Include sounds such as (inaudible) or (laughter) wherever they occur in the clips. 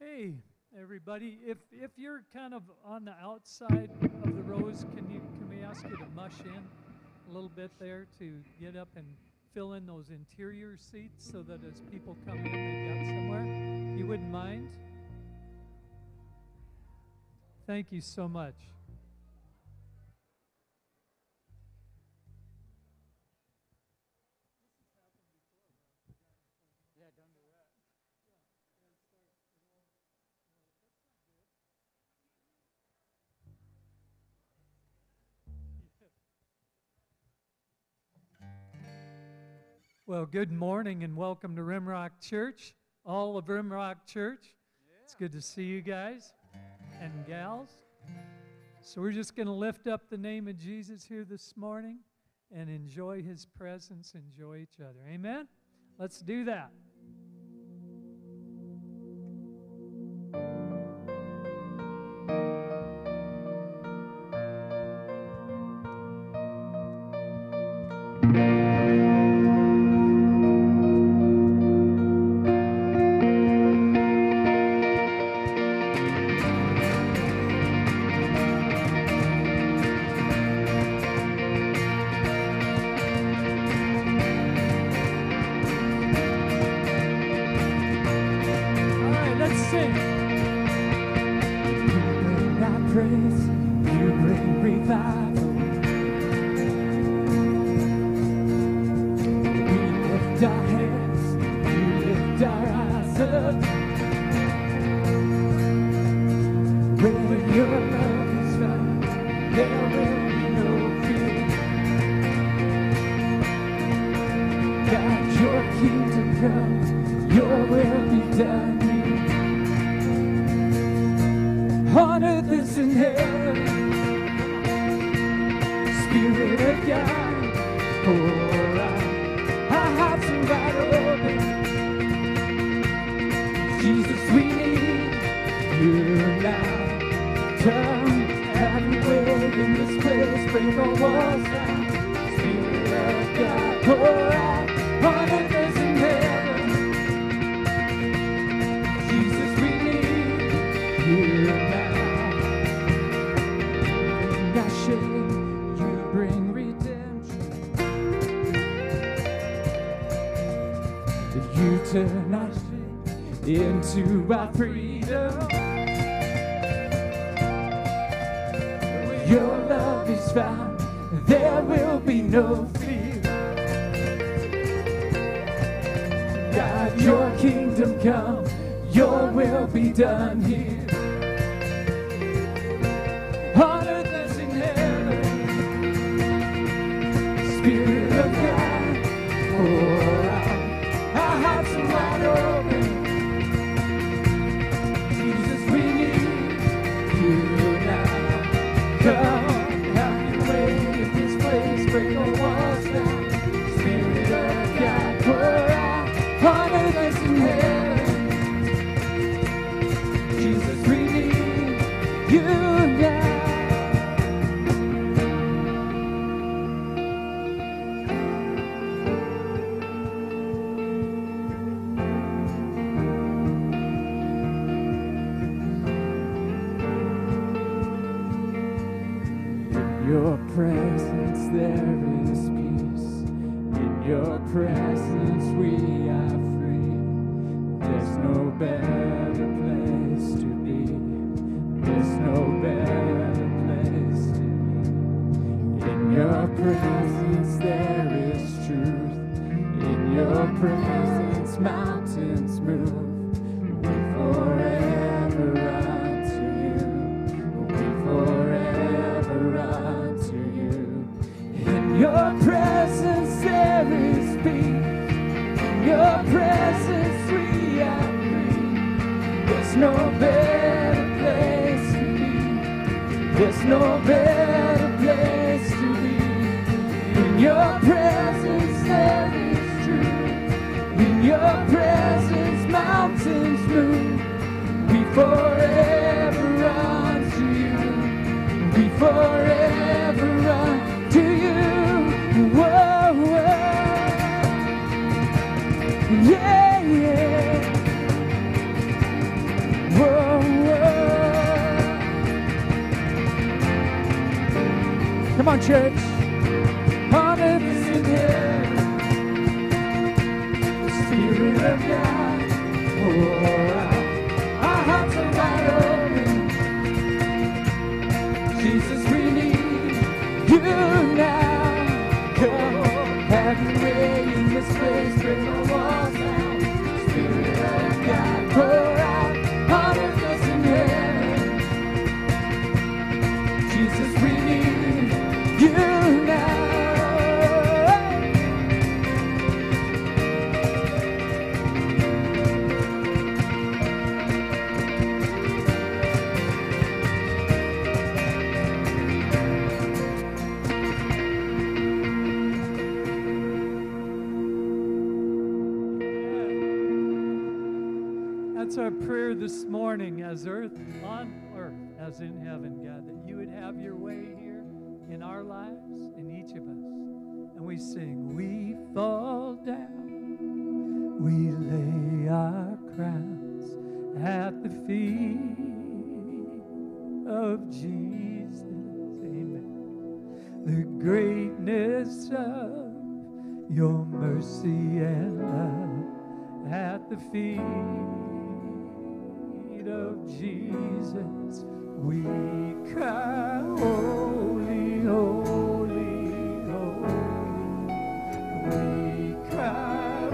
Hey, everybody. If if you're kind of on the outside of the rows, can you can we ask you to mush in a little bit there to get up and fill in those interior seats so that as people come in, they've got somewhere. You wouldn't mind? Thank you so much. Well, good morning and welcome to Rimrock Church, all of Rimrock Church. It's good to see you guys and gals. So, we're just going to lift up the name of Jesus here this morning and enjoy his presence, enjoy each other. Amen? Let's do that. Come everywhere in this place, break our walls down. Spirit of God, pour out on earth in heaven. Jesus, we need you now. Passion, you bring redemption. You turn our into our freedom? satisfied, there will be no fear. God, your kingdom come, your will be done here. Church. On earth in heaven. The Spirit of God. Pour in heaven, God, that you would have your way here in our lives, in each of us. And we sing, We fall down, we lay our crowns at the feet of Jesus. Amen. The greatness of your mercy and love at the feet of Jesus. Holy, Holy. We cry,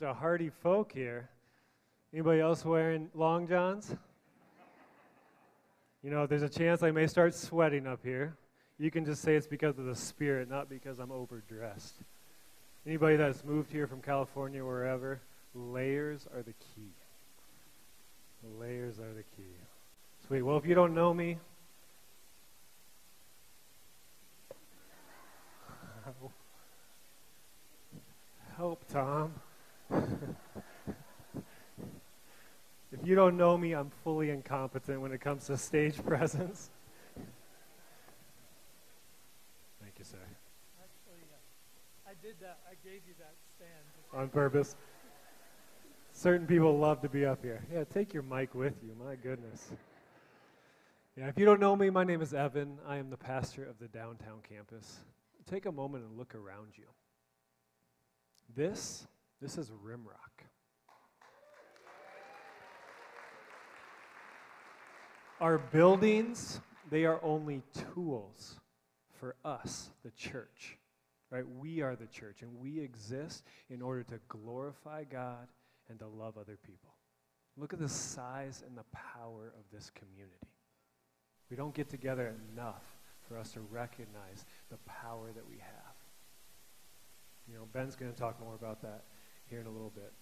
Bunch of hardy folk here. Anybody else wearing long johns? You know, there's a chance I may start sweating up here. You can just say it's because of the spirit, not because I'm overdressed. Anybody that's moved here from California or wherever, layers are the key. Layers are the key. Sweet. Well, if you don't know me, (laughs) help, Tom. If you don't know me, I'm fully incompetent when it comes to stage (laughs) presence. Thank you, sir. Actually, uh, I did that. I gave you that stand. On purpose. Certain people love to be up here. Yeah, take your mic with you. My goodness. Yeah, if you don't know me, my name is Evan. I am the pastor of the downtown campus. Take a moment and look around you. This, this is Rimrock. Our buildings, they are only tools for us, the church. Right? We are the church, and we exist in order to glorify God and to love other people. Look at the size and the power of this community. We don't get together enough for us to recognize the power that we have. You know, Ben's going to talk more about that here in a little bit.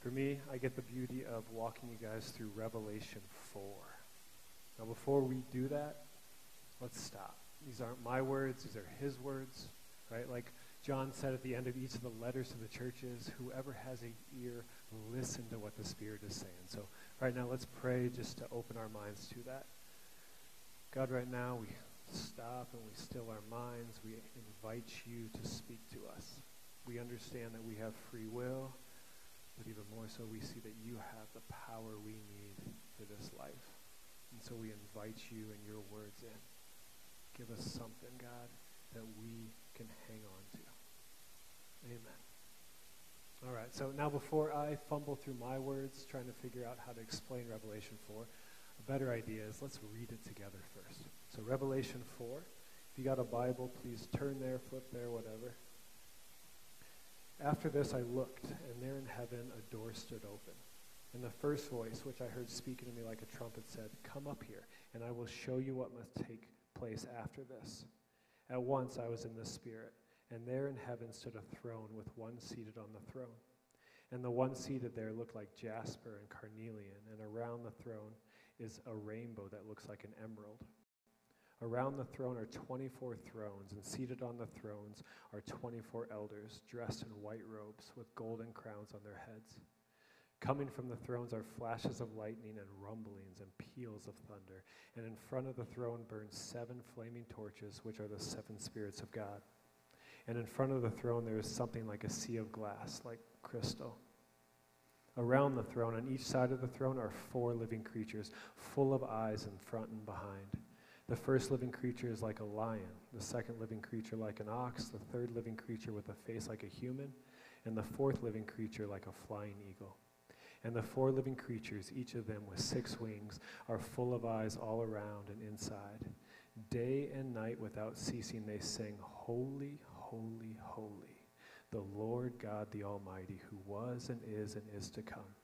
For me, I get the beauty of walking you guys through Revelation 4. Now, before we do that, let's stop. These aren't my words, these are his words, right? Like John said at the end of each of the letters to the churches, whoever has an ear, listen to what the Spirit is saying. So, right now, let's pray just to open our minds to that. God, right now, we stop and we still our minds. We invite you to speak to us. We understand that we have free will, but even more so, we see that you have the power we need for this life. And so we invite you and your words in. Give us something, God, that we can hang on to. Amen. All right, so now before I fumble through my words trying to figure out how to explain Revelation 4, a better idea is let's read it together first. So, Revelation 4. If you got a Bible, please turn there, flip there, whatever. After this, I looked, and there in heaven a door stood open. And the first voice, which I heard speaking to me like a trumpet, said, Come up here, and I will show you what must take place after this. At once I was in the Spirit, and there in heaven stood a throne with one seated on the throne. And the one seated there looked like jasper and carnelian, and around the throne is a rainbow that looks like an emerald. Around the throne are 24 thrones, and seated on the thrones are 24 elders, dressed in white robes with golden crowns on their heads. Coming from the thrones are flashes of lightning and rumblings and peals of thunder. And in front of the throne burn seven flaming torches, which are the seven spirits of God. And in front of the throne there is something like a sea of glass, like crystal. Around the throne, on each side of the throne, are four living creatures, full of eyes in front and behind. The first living creature is like a lion, the second living creature like an ox, the third living creature with a face like a human, and the fourth living creature like a flying eagle. And the four living creatures, each of them with six wings, are full of eyes all around and inside. Day and night without ceasing they sing, Holy, holy, holy, the Lord God the Almighty, who was and is and is to come.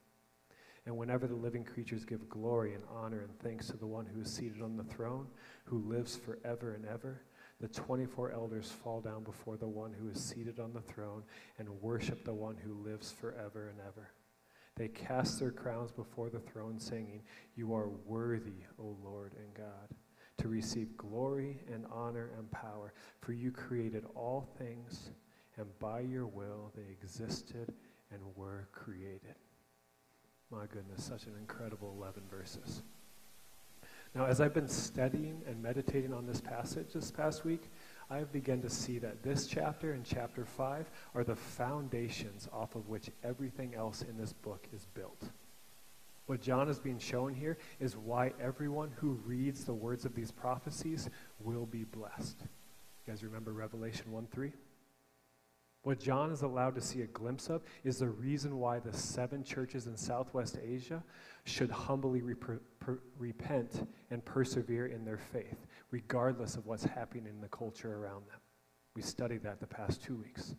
And whenever the living creatures give glory and honor and thanks to the one who is seated on the throne, who lives forever and ever, the 24 elders fall down before the one who is seated on the throne and worship the one who lives forever and ever. They cast their crowns before the throne, singing, You are worthy, O Lord and God, to receive glory and honor and power, for you created all things, and by your will they existed and were created. My goodness, such an incredible 11 verses. Now, as I've been studying and meditating on this passage this past week, I have begun to see that this chapter and chapter 5 are the foundations off of which everything else in this book is built. What John is being shown here is why everyone who reads the words of these prophecies will be blessed. You guys remember Revelation 1 3? What John is allowed to see a glimpse of is the reason why the seven churches in Southwest Asia should humbly rep- per- repent and persevere in their faith, regardless of what's happening in the culture around them. We studied that the past two weeks.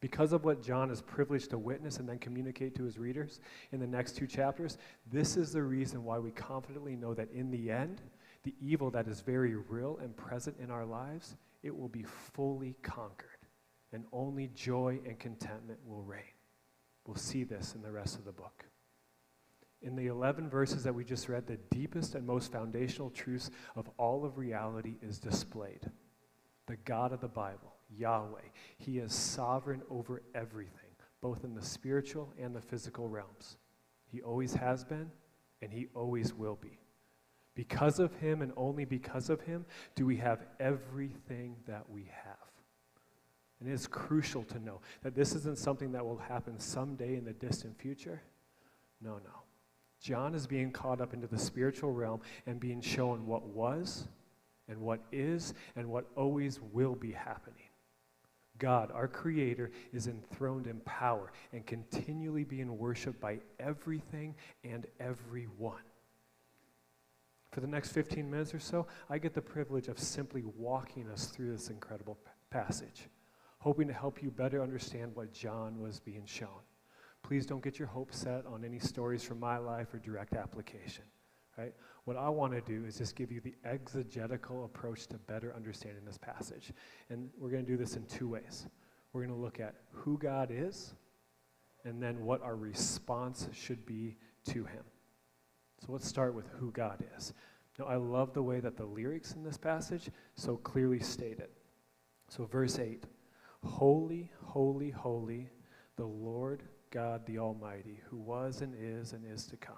Because of what John is privileged to witness and then communicate to his readers in the next two chapters, this is the reason why we confidently know that in the end, the evil that is very real and present in our lives, it will be fully conquered and only joy and contentment will reign. We'll see this in the rest of the book. In the 11 verses that we just read, the deepest and most foundational truths of all of reality is displayed. The God of the Bible, Yahweh, He is sovereign over everything, both in the spiritual and the physical realms. He always has been, and He always will be. Because of Him and only because of Him do we have everything that we have. And it is crucial to know that this isn't something that will happen someday in the distant future. No, no. John is being caught up into the spiritual realm and being shown what was and what is and what always will be happening. God, our Creator, is enthroned in power and continually being worshiped by everything and everyone. For the next 15 minutes or so, I get the privilege of simply walking us through this incredible passage, hoping to help you better understand what John was being shown. Please don't get your hopes set on any stories from my life or direct application. Right? What I want to do is just give you the exegetical approach to better understanding this passage. And we're going to do this in two ways. We're going to look at who God is and then what our response should be to him. So let's start with who God is. Now, I love the way that the lyrics in this passage so clearly state it. So, verse 8 Holy, holy, holy, the Lord God the Almighty, who was and is and is to come.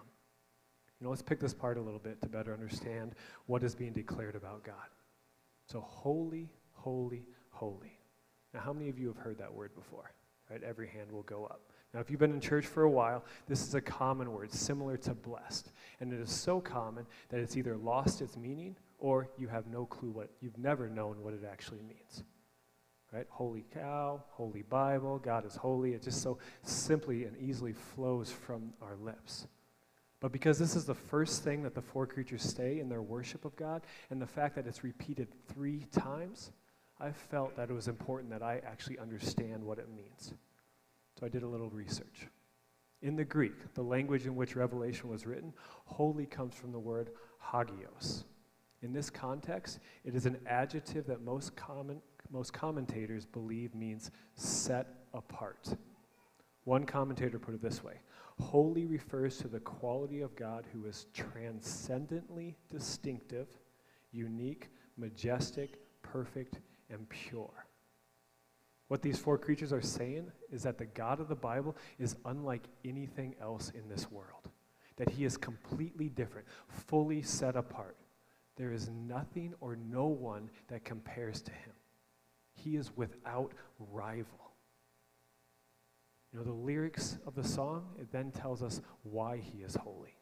You know, let's pick this part a little bit to better understand what is being declared about God. So, holy, holy, holy. Now, how many of you have heard that word before? Right? Every hand will go up. Now, if you've been in church for a while, this is a common word, similar to blessed. And it is so common that it's either lost its meaning or you have no clue what, you've never known what it actually means. Right? Holy cow, holy Bible, God is holy. It just so simply and easily flows from our lips. But because this is the first thing that the four creatures say in their worship of God, and the fact that it's repeated three times, I felt that it was important that I actually understand what it means. So I did a little research. In the Greek, the language in which Revelation was written, holy comes from the word hagios. In this context, it is an adjective that most, common, most commentators believe means set apart. One commentator put it this way Holy refers to the quality of God who is transcendently distinctive, unique, majestic, perfect, and pure. What these four creatures are saying is that the God of the Bible is unlike anything else in this world, that he is completely different, fully set apart. There is nothing or no one that compares to him. He is without rival. You know, the lyrics of the song, it then tells us why he is holy.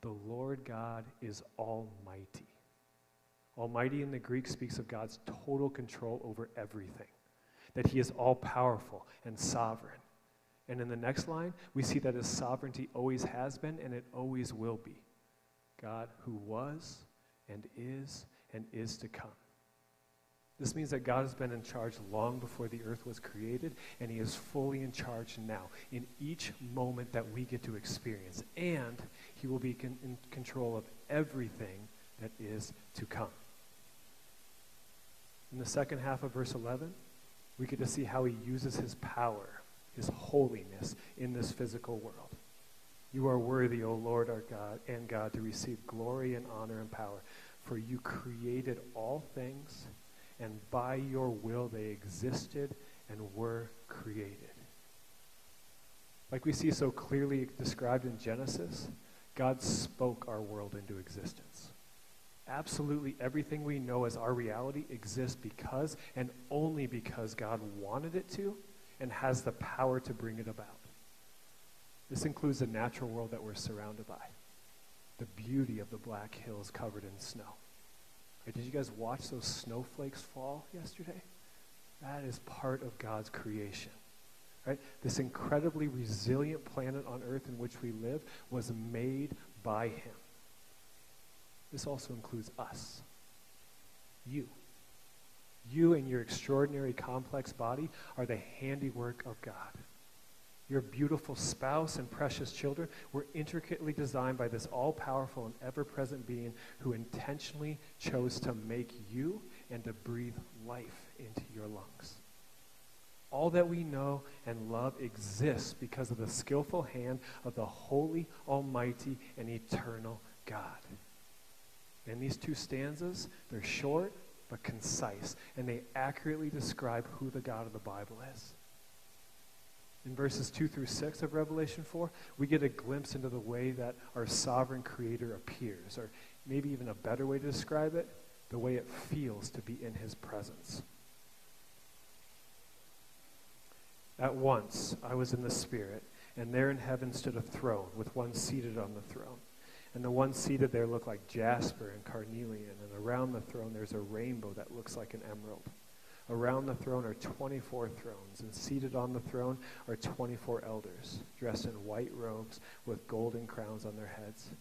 The Lord God is almighty. Almighty in the Greek speaks of God's total control over everything, that he is all powerful and sovereign. And in the next line, we see that his sovereignty always has been and it always will be. God who was and is and is to come. This means that God has been in charge long before the earth was created, and He is fully in charge now in each moment that we get to experience. And He will be con- in control of everything that is to come. In the second half of verse 11, we get to see how He uses His power, His holiness in this physical world. You are worthy, O Lord our God and God, to receive glory and honor and power, for you created all things and by your will they existed and were created. Like we see so clearly described in Genesis, God spoke our world into existence. Absolutely everything we know as our reality exists because and only because God wanted it to and has the power to bring it about. This includes the natural world that we're surrounded by, the beauty of the Black Hills covered in snow Did you guys watch those snowflakes fall yesterday? That is part of God's creation. Right? This incredibly resilient planet on earth in which we live was made by him. This also includes us. You. You and your extraordinary complex body are the handiwork of God. Your beautiful spouse and precious children were intricately designed by this all powerful and ever present being who intentionally chose to make you and to breathe life into your lungs. All that we know and love exists because of the skillful hand of the holy, almighty, and eternal God. And these two stanzas, they're short but concise, and they accurately describe who the God of the Bible is in verses 2 through 6 of Revelation 4, we get a glimpse into the way that our sovereign creator appears, or maybe even a better way to describe it, the way it feels to be in his presence. At once I was in the Spirit, And there in heaven stood a throne with one seated on the throne. And the one seated there looked like jasper and carnelian. And around the throne there's a rainbow that looks like an emerald. Around the throne are 24 thrones, and seated on the throne are 24 elders, dressed in white robes with golden crowns on their heads.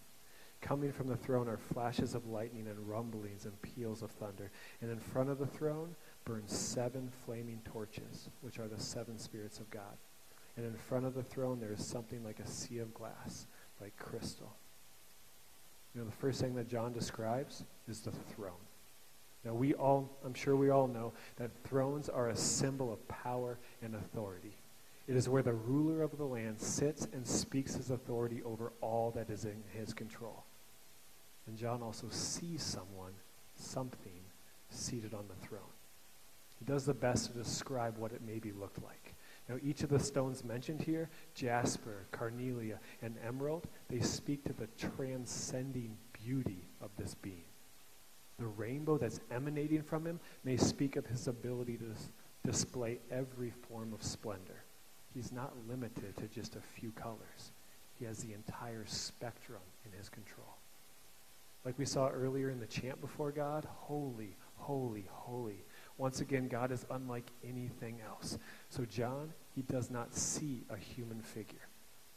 Coming from the throne are flashes of lightning and rumblings and peals of thunder. And in front of the throne burn seven flaming torches, which are the seven spirits of God. And in front of the throne there is something like a sea of glass, like crystal. You know, the first thing that John describes is the throne. Now, we all, I'm sure we all know that thrones are a symbol of power and authority. It is where the ruler of the land sits and speaks his authority over all that is in his control. And John also sees someone, something, seated on the throne. He does the best to describe what it maybe looked like. Now, each of the stones mentioned here, jasper, carnelia, and emerald, they speak to the transcending beauty of this being. The rainbow that's emanating from him may speak of his ability to display every form of splendor. He's not limited to just a few colors. He has the entire spectrum in his control. Like we saw earlier in the chant before God, holy, holy, holy. Once again, God is unlike anything else. So, John, he does not see a human figure,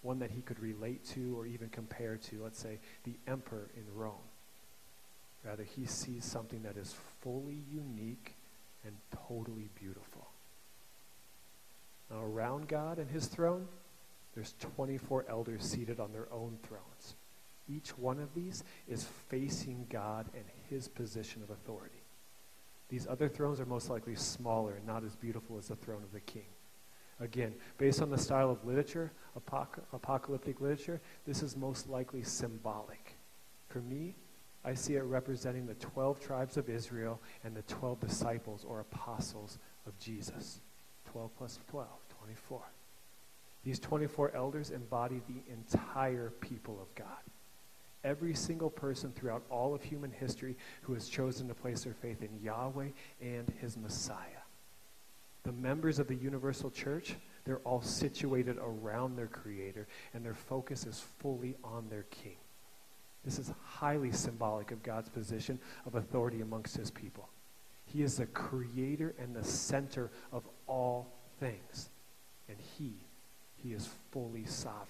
one that he could relate to or even compare to, let's say, the emperor in Rome. Rather, he sees something that is fully unique and totally beautiful. Now, around God and his throne, there's 24 elders seated on their own thrones. Each one of these is facing God and his position of authority. These other thrones are most likely smaller and not as beautiful as the throne of the king. Again, based on the style of literature, apoc- apocalyptic literature, this is most likely symbolic. For me, I see it representing the 12 tribes of Israel and the 12 disciples or apostles of Jesus. 12 plus 12, 24. These 24 elders embody the entire people of God. Every single person throughout all of human history who has chosen to place their faith in Yahweh and his Messiah. The members of the universal church, they're all situated around their Creator, and their focus is fully on their King. This is highly symbolic of God's position of authority amongst his people. He is the creator and the center of all things. And he, he is fully sovereign.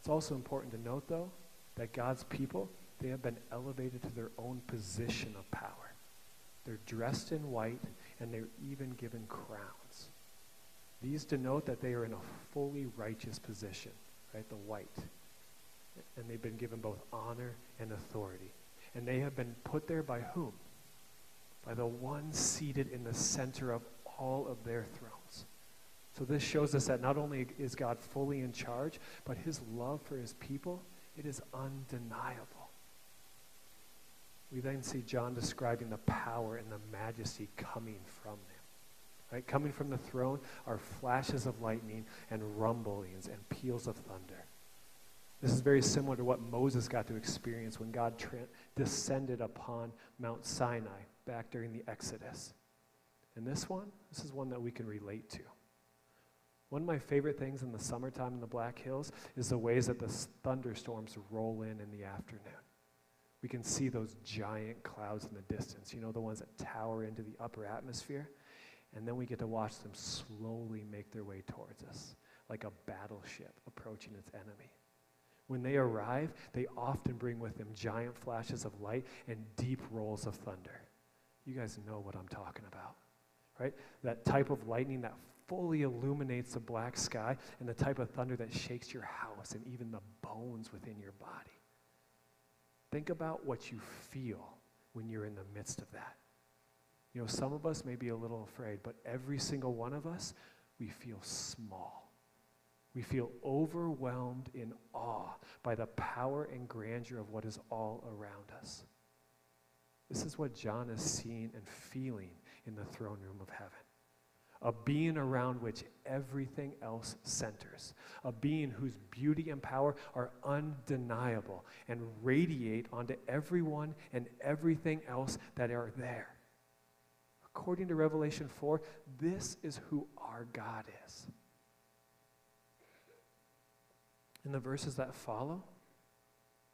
It's also important to note, though, that God's people, they have been elevated to their own position of power. They're dressed in white, and they're even given crowns. These denote that they are in a fully righteous position, right? The white. And they've been given both honor and authority. And they have been put there by whom? By the one seated in the center of all of their thrones. So this shows us that not only is God fully in charge, but his love for his people, it is undeniable. We then see John describing the power and the majesty coming from them. Right? Coming from the throne are flashes of lightning and rumblings and peals of thunder. This is very similar to what Moses got to experience when God tra- descended upon Mount Sinai back during the Exodus. And this one, this is one that we can relate to. One of my favorite things in the summertime in the Black Hills is the ways that the thunderstorms roll in in the afternoon. We can see those giant clouds in the distance, you know, the ones that tower into the upper atmosphere. And then we get to watch them slowly make their way towards us, like a battleship approaching its enemy. When they arrive, they often bring with them giant flashes of light and deep rolls of thunder. You guys know what I'm talking about, right? That type of lightning that fully illuminates the black sky and the type of thunder that shakes your house and even the bones within your body. Think about what you feel when you're in the midst of that. You know, some of us may be a little afraid, but every single one of us, we feel small. We feel overwhelmed in awe by the power and grandeur of what is all around us. This is what John is seeing and feeling in the throne room of heaven. A being around which everything else centers. A being whose beauty and power are undeniable and radiate onto everyone and everything else that are there. According to Revelation 4, this is who our God is. In the verses that follow,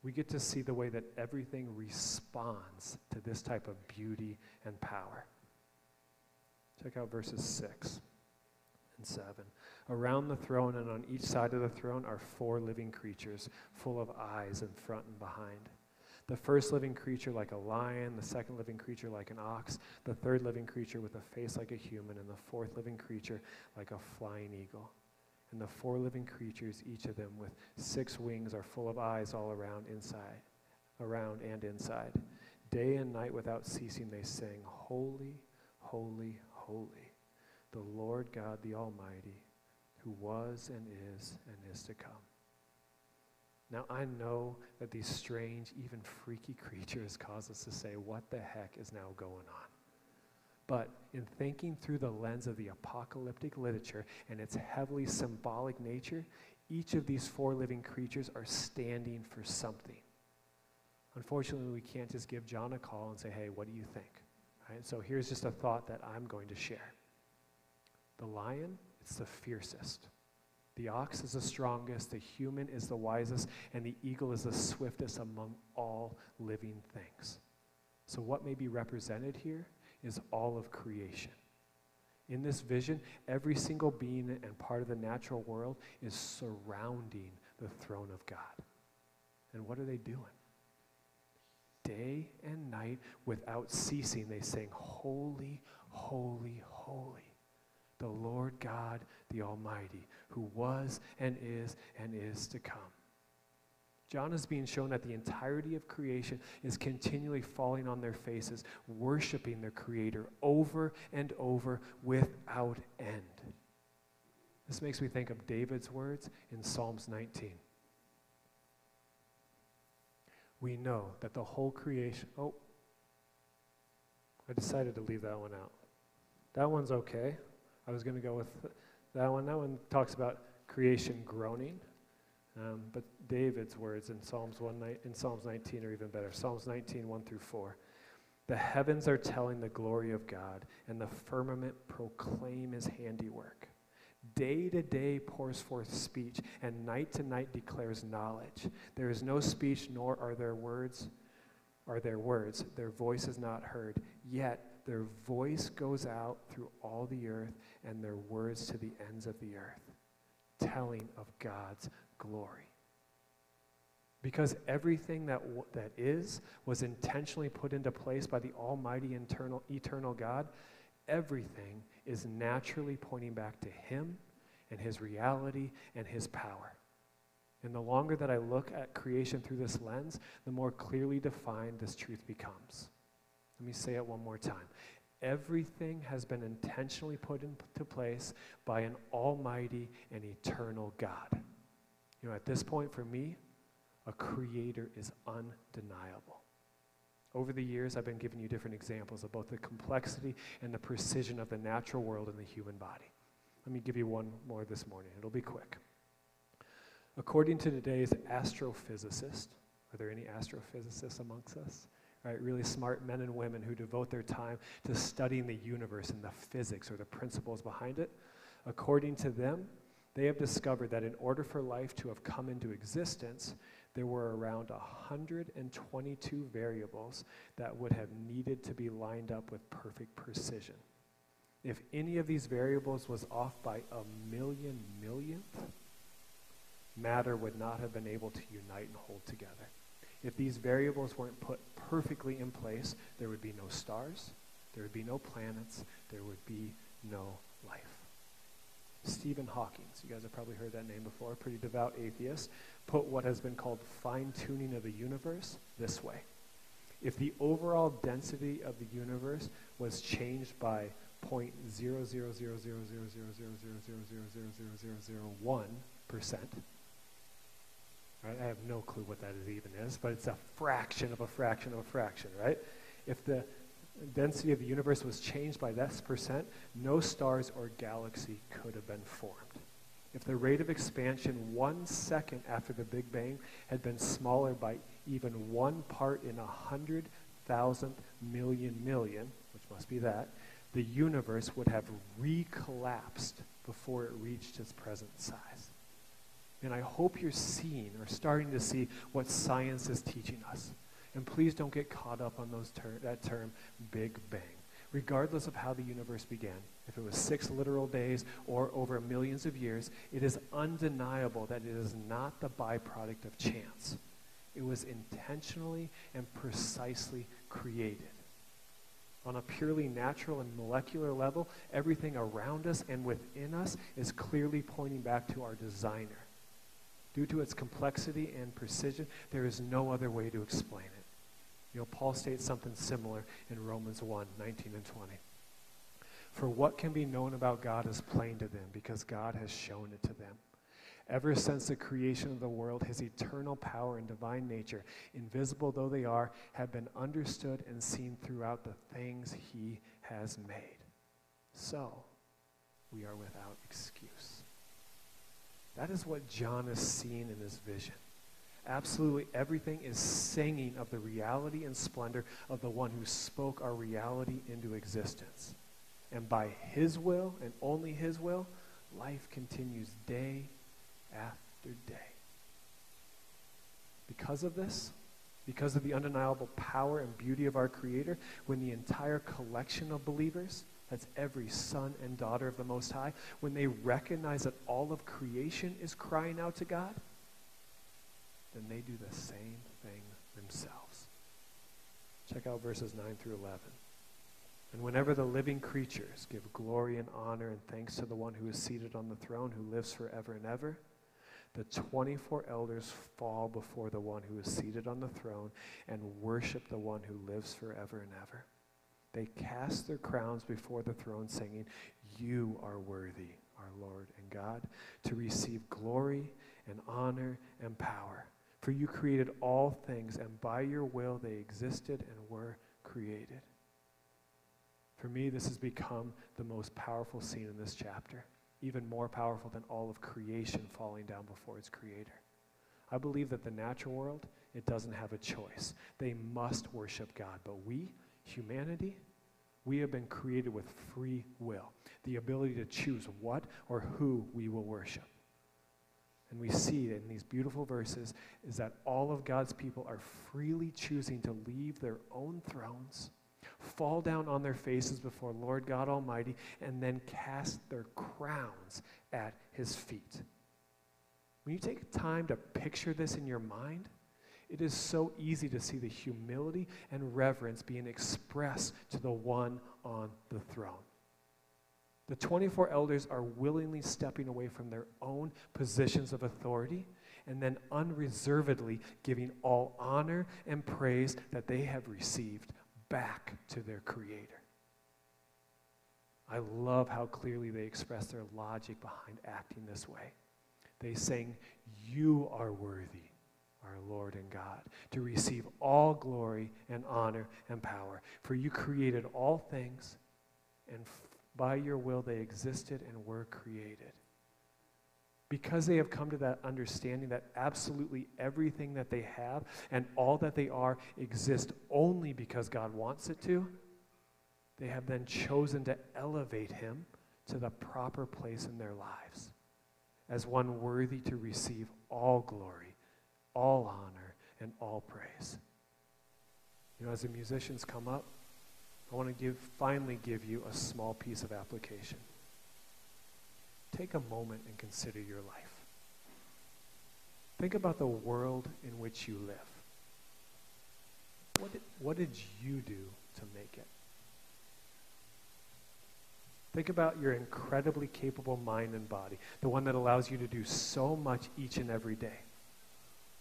we get to see the way that everything responds to this type of beauty and power. Check out verses 6 and 7. Around the throne and on each side of the throne are four living creatures, full of eyes in front and behind. The first living creature like a lion, the second living creature like an ox, the third living creature with a face like a human, and the fourth living creature like a flying eagle. And the four living creatures, each of them with six wings, are full of eyes all around inside, around and inside. Day and night without ceasing they sing, Holy, holy, holy, the Lord God the Almighty, who was and is and is to come. Now, I know that these strange, even freaky (laughs) creatures cause us to say, What the heck is now going on? But in thinking through the lens of the apocalyptic literature and its heavily symbolic nature, each of these four living creatures are standing for something. Unfortunately, we can't just give John a call and say, Hey, what do you think? Right? So here's just a thought that I'm going to share. The lion, it's the fiercest. The ox is the strongest, the human is the wisest, and the eagle is the swiftest among all living things. So, what may be represented here is all of creation. In this vision, every single being and part of the natural world is surrounding the throne of God. And what are they doing? Day and night, without ceasing, they sing, Holy, holy, holy the Lord God, the Almighty, who was and is and is to come. John is being shown that the entirety of creation is continually falling on their faces, worshiping their Creator over and over without end. This makes me think of David's words in Psalms 19. We know that the whole creation. Oh, I decided to leave that one out. That one's okay. I was going to go with that one. That one talks about creation groaning. Um, but David's words in Psalms, 1, in Psalms 19 are even better. Psalms 19, 1 through 4. The heavens are telling the glory of God, and the firmament proclaim his handiwork. Day to day pours forth speech, and night to night declares knowledge. There is no speech, nor are there words, are there words. Their voice is not heard. Yet their voice goes out through all the earth, and their words to the ends of the earth, telling of God's glory. Because everything that, w- that is was intentionally put into place by the Almighty internal, eternal God, everything is naturally pointing back to Him and His reality and His power. And the longer that I look at creation through this lens, the more clearly defined this truth becomes. Let me say it one more time. Everything has been intentionally put into place by an almighty and eternal God. You know, at this point for me, a creator is undeniable. Over the years, I've been giving you different examples of both the complexity and the precision of the natural world and the human body. Let me give you one more this morning. It'll be quick. According to today's astrophysicist, are there any astrophysicists amongst us? Right, really smart men and women who devote their time to studying the universe and the physics or the principles behind it. According to them, they have discovered that in order for life to have come into existence, there were around 122 variables that would have needed to be lined up with perfect precision. If any of these variables was off by a million millionth, matter would not have been able to unite and hold together. If these variables weren't put perfectly in place, there would be no stars, there would be no planets, there would be no life. Stephen Hawking, you guys have probably heard that name before, pretty devout atheist, put what has been called fine tuning of the universe this way. If the overall density of the universe was changed by 0.000000000000001%, Right? I have no clue what that even is, but it's a fraction of a fraction of a fraction, right? If the density of the universe was changed by this percent, no stars or galaxy could have been formed. If the rate of expansion one second after the Big Bang had been smaller by even one part in a hundred thousandth million million, which must be that, the universe would have recollapsed before it reached its present size. And I hope you're seeing or starting to see what science is teaching us. And please don't get caught up on those ter- that term, Big Bang. Regardless of how the universe began, if it was six literal days or over millions of years, it is undeniable that it is not the byproduct of chance. It was intentionally and precisely created. On a purely natural and molecular level, everything around us and within us is clearly pointing back to our designer. Due to its complexity and precision, there is no other way to explain it. You know, Paul states something similar in Romans 1 19 and 20. For what can be known about God is plain to them because God has shown it to them. Ever since the creation of the world, his eternal power and divine nature, invisible though they are, have been understood and seen throughout the things he has made. So, we are without excuse. That is what John is seeing in his vision. Absolutely everything is singing of the reality and splendor of the one who spoke our reality into existence. And by his will, and only his will, life continues day after day. Because of this, because of the undeniable power and beauty of our Creator, when the entire collection of believers, that's every son and daughter of the Most High, when they recognize that all of creation is crying out to God, then they do the same thing themselves. Check out verses 9 through 11. And whenever the living creatures give glory and honor and thanks to the one who is seated on the throne, who lives forever and ever, the 24 elders fall before the one who is seated on the throne and worship the one who lives forever and ever. They cast their crowns before the throne, singing, You are worthy, our Lord and God, to receive glory and honor and power. For you created all things, and by your will they existed and were created. For me, this has become the most powerful scene in this chapter, even more powerful than all of creation falling down before its creator. I believe that the natural world, it doesn't have a choice. They must worship God. But we, humanity, we have been created with free will, the ability to choose what or who we will worship. And we see in these beautiful verses is that all of God's people are freely choosing to leave their own thrones fall down on their faces before Lord God Almighty, and then cast their crowns at his feet. When you take time to picture this in your mind, it is so easy to see the humility and reverence being expressed to the one on the throne. The 24 elders are willingly stepping away from their own positions of authority and then unreservedly giving all honor and praise that they have received back to their Creator. I love how clearly they express their logic behind acting this way. They sing, You are worthy, our Lord and God, to receive all glory and honor and power. For you created all things, and by your will they existed and were created. Because they have come to that understanding that absolutely everything that they have and all that they are exist only because God wants it to, they have then chosen to elevate him to the proper place in their lives as one worthy to receive all glory, all honor, and all praise. You know, as the musicians come up, I want to give, finally give you a small piece of application. Take a moment and consider your life. Think about the world in which you live. What did, what did you do to make it? Think about your incredibly capable mind and body, the one that allows you to do so much each and every day.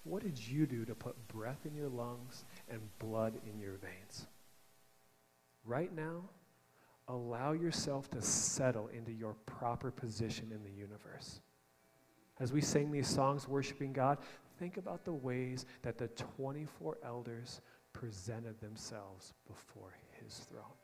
What did you do to put breath in your lungs and blood in your veins? Right now, allow yourself to settle into your proper position in the universe. As we sing these songs worshiping God, think about the ways that the 24 elders presented themselves before his throne.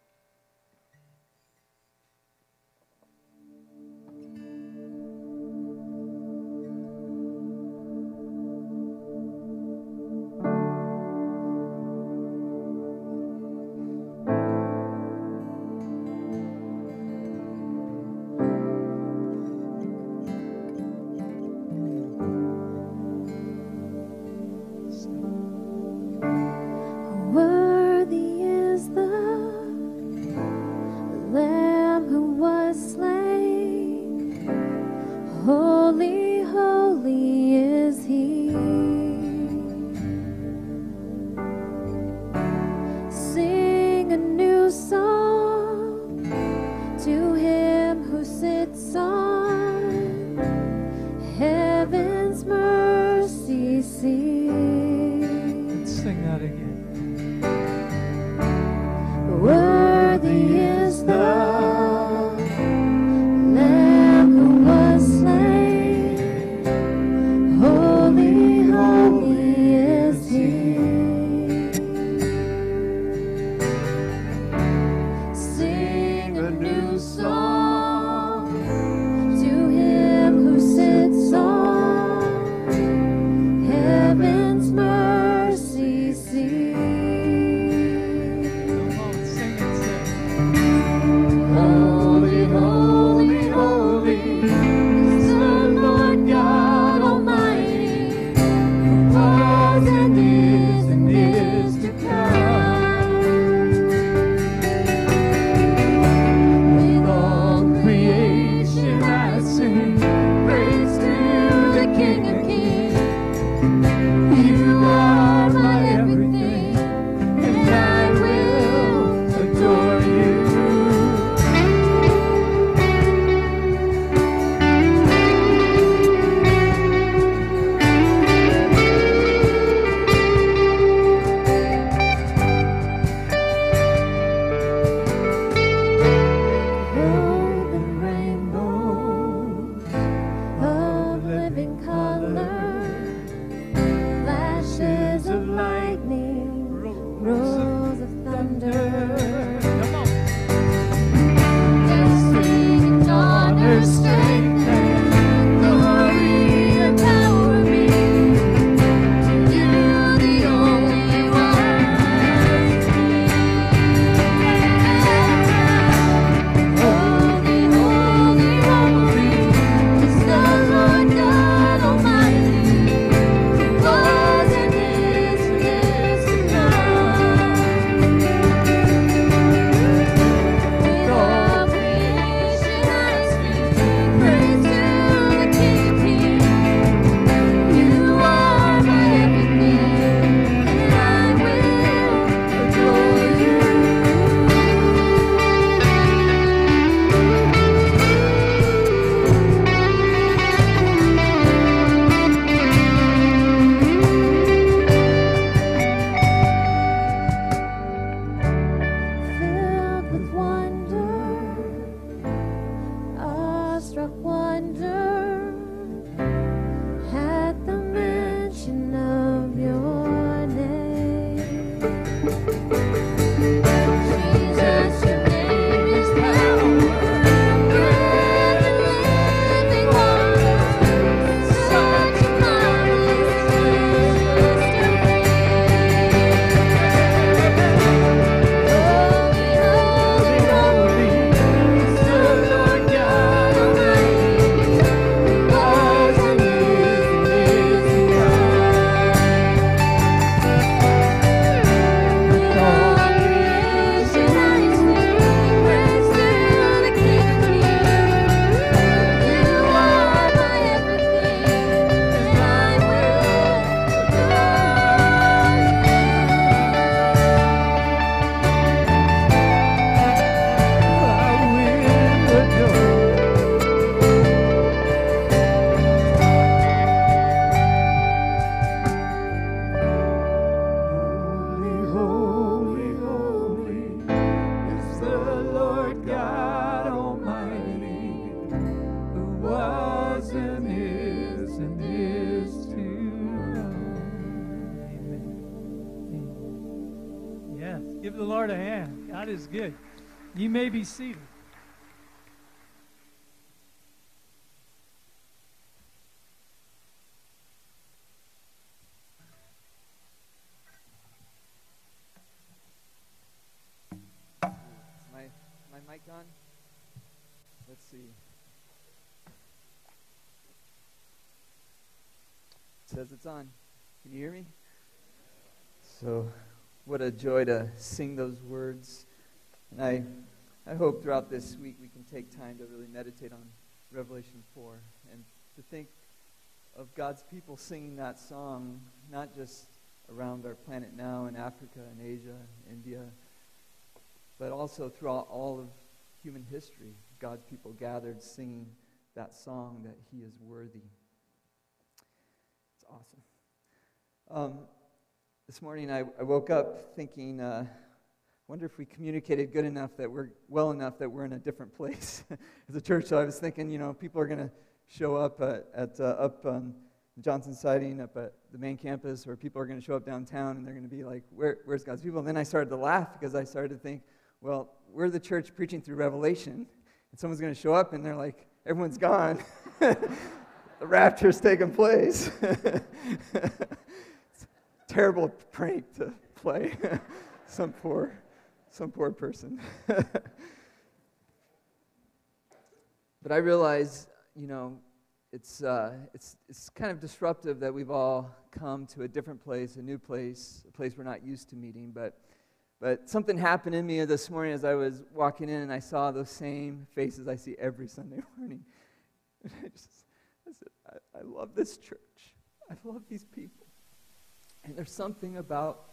Can you hear me? So, what a joy to sing those words. And I, I hope throughout this week we can take time to really meditate on Revelation 4 and to think of God's people singing that song, not just around our planet now in Africa and Asia, India, but also throughout all of human history. God's people gathered singing that song that He is worthy. It's awesome. Um, this morning I, I woke up thinking, uh, wonder if we communicated good enough that we're well enough that we're in a different place (laughs) as a church. So I was thinking, you know, people are going to show up at, at uh, up on Johnson Siding, up at the main campus, or people are going to show up downtown and they're going to be like, Where, "Where's God's people?" And then I started to laugh because I started to think, well, we're the church preaching through Revelation, and someone's going to show up and they're like, everyone's gone. (laughs) the rapture's taking place. (laughs) terrible prank to play. (laughs) some poor, some poor person. (laughs) but I realize, you know, it's, uh, it's, it's kind of disruptive that we've all come to a different place, a new place, a place we're not used to meeting. But but something happened in me this morning as I was walking in, and I saw those same faces I see every Sunday (laughs) morning. And I just, I said, I, I love this church. I love these people. And there's something about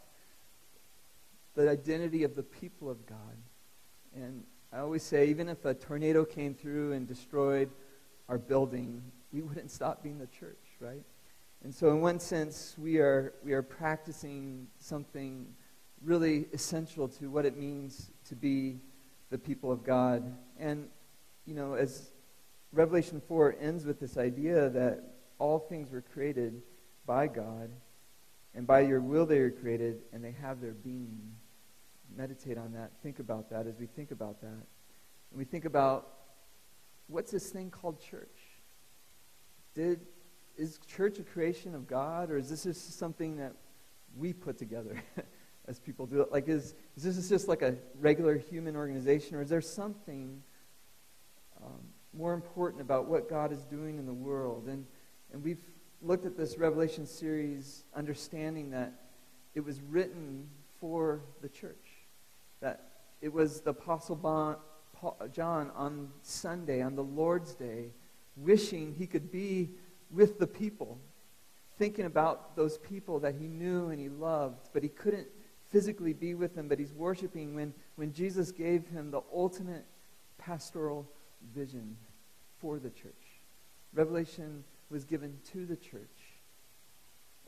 the identity of the people of God. And I always say, even if a tornado came through and destroyed our building, we wouldn't stop being the church, right? And so, in one sense, we are, we are practicing something really essential to what it means to be the people of God. And, you know, as Revelation 4 ends with this idea that all things were created by God, and by your will they are created, and they have their being. Meditate on that. Think about that as we think about that. And we think about what's this thing called church? Did, is church a creation of God, or is this just something that we put together? (laughs) as people do it? Like, is, is this just like a regular human organization, or is there something um, more important about what God is doing in the world? And, and we've looked at this Revelation series understanding that it was written for the church, that it was the Apostle bon, Paul, John on Sunday, on the Lord's Day, wishing he could be with the people, thinking about those people that he knew and he loved, but he couldn't physically be with them, but he's worshiping when, when Jesus gave him the ultimate pastoral vision for the church. Revelation was given to the church.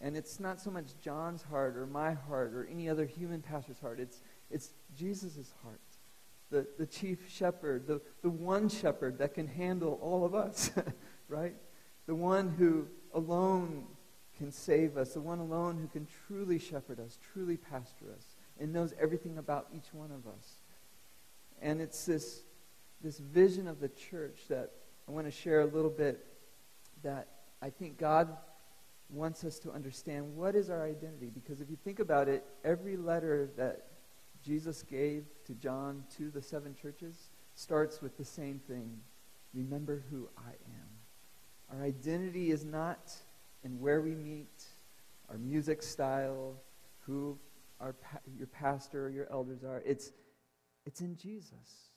And it's not so much John's heart or my heart or any other human pastor's heart. It's, it's Jesus' heart, the, the chief shepherd, the, the one shepherd that can handle all of us, (laughs) right? The one who alone can save us, the one alone who can truly shepherd us, truly pastor us, and knows everything about each one of us. And it's this, this vision of the church that I want to share a little bit that I think God wants us to understand what is our identity. Because if you think about it, every letter that Jesus gave to John to the seven churches starts with the same thing remember who I am. Our identity is not in where we meet, our music style, who our your pastor or your elders are. It's, it's in Jesus.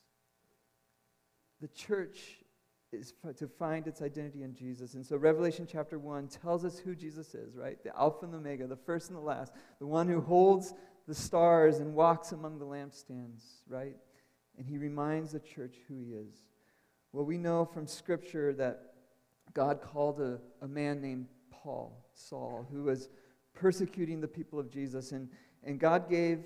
The church is to find its identity in Jesus. And so Revelation chapter 1 tells us who Jesus is, right? The Alpha and the Omega, the first and the last, the one who holds the stars and walks among the lampstands, right? And he reminds the church who he is. Well, we know from Scripture that God called a, a man named Paul, Saul, who was persecuting the people of Jesus. And, and God gave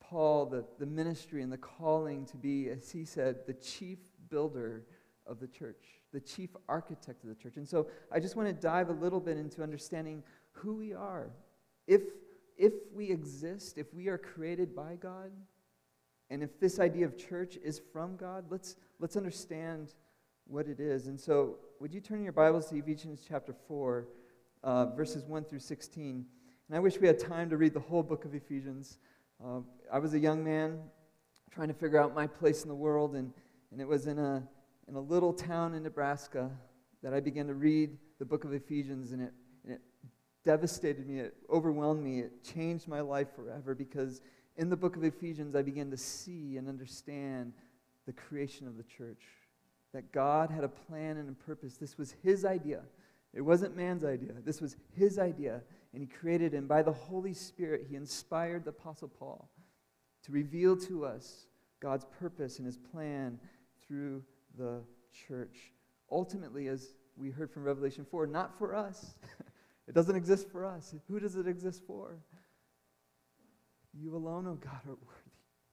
Paul the, the ministry and the calling to be, as he said, the chief builder of the church, the chief architect of the church. And so I just want to dive a little bit into understanding who we are. If, if we exist, if we are created by God, and if this idea of church is from God, let's, let's understand what it is. And so, would you turn your Bibles to Ephesians chapter 4? uh, verses 1 through 16. And I wish we had time to read the whole book of Ephesians. Uh, I was a young man trying to figure out my place in the world, and, and it was in a, in a little town in Nebraska that I began to read the book of Ephesians, and it, and it devastated me, it overwhelmed me, it changed my life forever because in the book of Ephesians, I began to see and understand the creation of the church. That God had a plan and a purpose. This was His idea. It wasn't man's idea. This was his idea. And he created, and by the Holy Spirit, he inspired the Apostle Paul to reveal to us God's purpose and his plan through the church. Ultimately, as we heard from Revelation 4, not for us. (laughs) it doesn't exist for us. Who does it exist for? You alone, O God, are worthy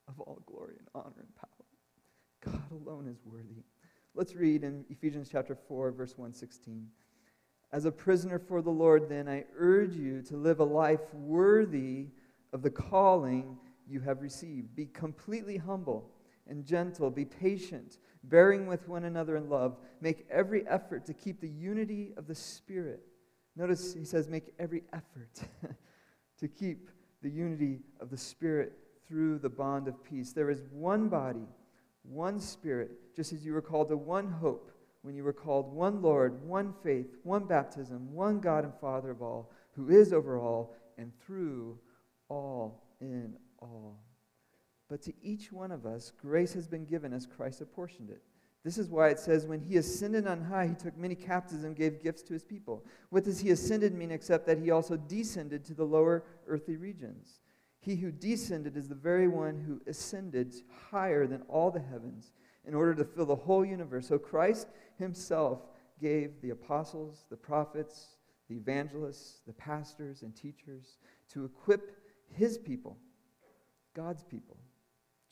of all glory and honor and power. God alone is worthy. Let's read in Ephesians chapter 4, verse 116. As a prisoner for the Lord, then, I urge you to live a life worthy of the calling you have received. Be completely humble and gentle. Be patient, bearing with one another in love. Make every effort to keep the unity of the Spirit. Notice he says, make every effort (laughs) to keep the unity of the Spirit through the bond of peace. There is one body, one Spirit, just as you were called to one hope when you were called one Lord, one faith, one baptism, one God and Father of all, who is over all and through all in all. But to each one of us, grace has been given as Christ apportioned it. This is why it says, when he ascended on high, he took many captives and gave gifts to his people. What does he ascended mean except that he also descended to the lower earthly regions? He who descended is the very one who ascended higher than all the heavens in order to fill the whole universe. So Christ himself gave the apostles, the prophets, the evangelists, the pastors, and teachers to equip his people, God's people,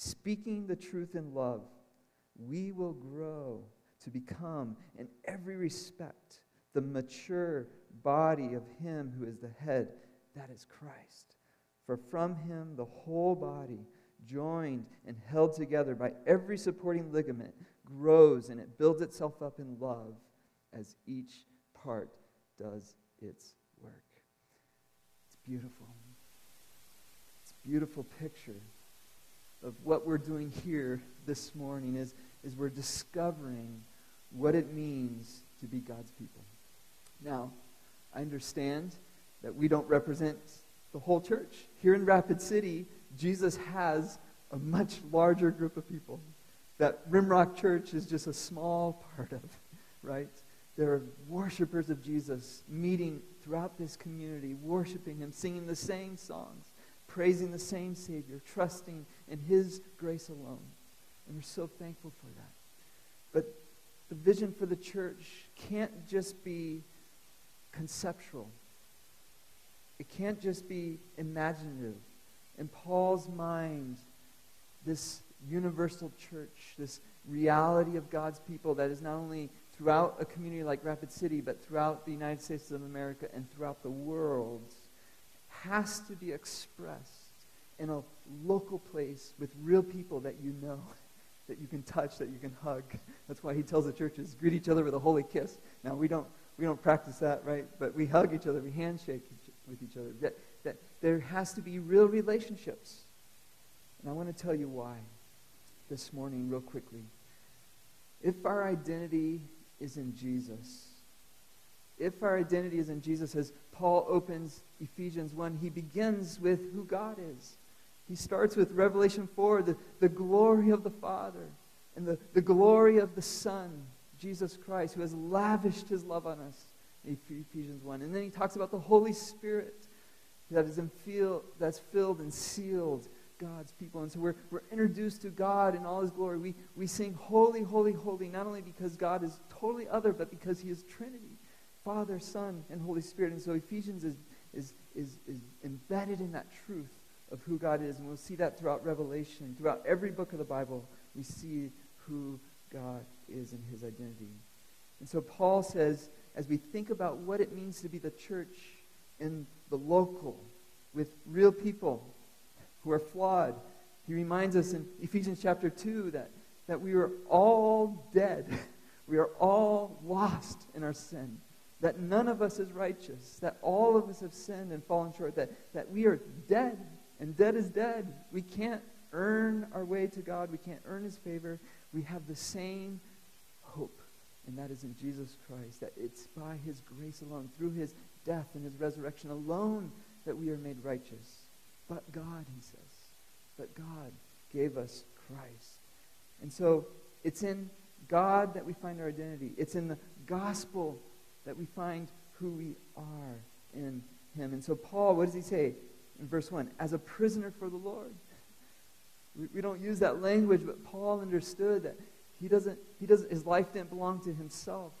speaking the truth in love, we will grow to become, in every respect, the mature body of Him who is the head, that is Christ. For from Him the whole body, joined and held together by every supporting ligament, grows and it builds itself up in love as each part does its work. It's beautiful. It's a beautiful picture of what we're doing here this morning is, is we're discovering what it means to be God's people. Now, I understand that we don't represent the whole church. Here in Rapid City, Jesus has a much larger group of people that Rimrock Church is just a small part of, right? There are worshipers of Jesus meeting throughout this community, worshiping Him, singing the same songs, praising the same Savior, trusting in His grace alone. And we're so thankful for that. But the vision for the church can't just be conceptual, it can't just be imaginative. In Paul's mind, this universal church, this reality of God's people that is not only throughout a community like Rapid City, but throughout the United States of America and throughout the world, has to be expressed in a local place with real people that you know (laughs) that you can touch, that you can hug. That's why he tells the churches, greet each other with a holy kiss. Now, we don't, we don't practice that, right? But we hug each other, we handshake each, with each other. That, that there has to be real relationships. And I want to tell you why this morning, real quickly. If our identity is in Jesus, if our identity is in Jesus, as Paul opens Ephesians 1, he begins with who God is. He starts with Revelation 4, the, the glory of the Father and the, the glory of the Son, Jesus Christ, who has lavished his love on us Ephesians 1. And then he talks about the Holy Spirit that is in feel, that's filled and sealed God's people. And so we're, we're introduced to God in all his glory. We, we sing holy, holy, holy, not only because God is totally other, but because he is Trinity, Father, Son, and Holy Spirit. And so Ephesians is, is, is, is embedded in that truth of who God is. And we'll see that throughout Revelation. Throughout every book of the Bible, we see who God is and his identity. And so Paul says, as we think about what it means to be the church in the local, with real people who are flawed, he reminds us in Ephesians chapter 2 that, that we are all dead. (laughs) We are all lost in our sin. That none of us is righteous. That all of us have sinned and fallen short. That, that we are dead and dead is dead. We can't earn our way to God. We can't earn his favor. We have the same hope, and that is in Jesus Christ. That it's by his grace alone, through his death and his resurrection alone, that we are made righteous. But God, he says, but God gave us Christ. And so it's in God that we find our identity. It's in the gospel that we find who we are in him. And so Paul, what does he say in verse 1? As a prisoner for the Lord. We, we don't use that language, but Paul understood that he doesn't, he doesn't, his life didn't belong to himself,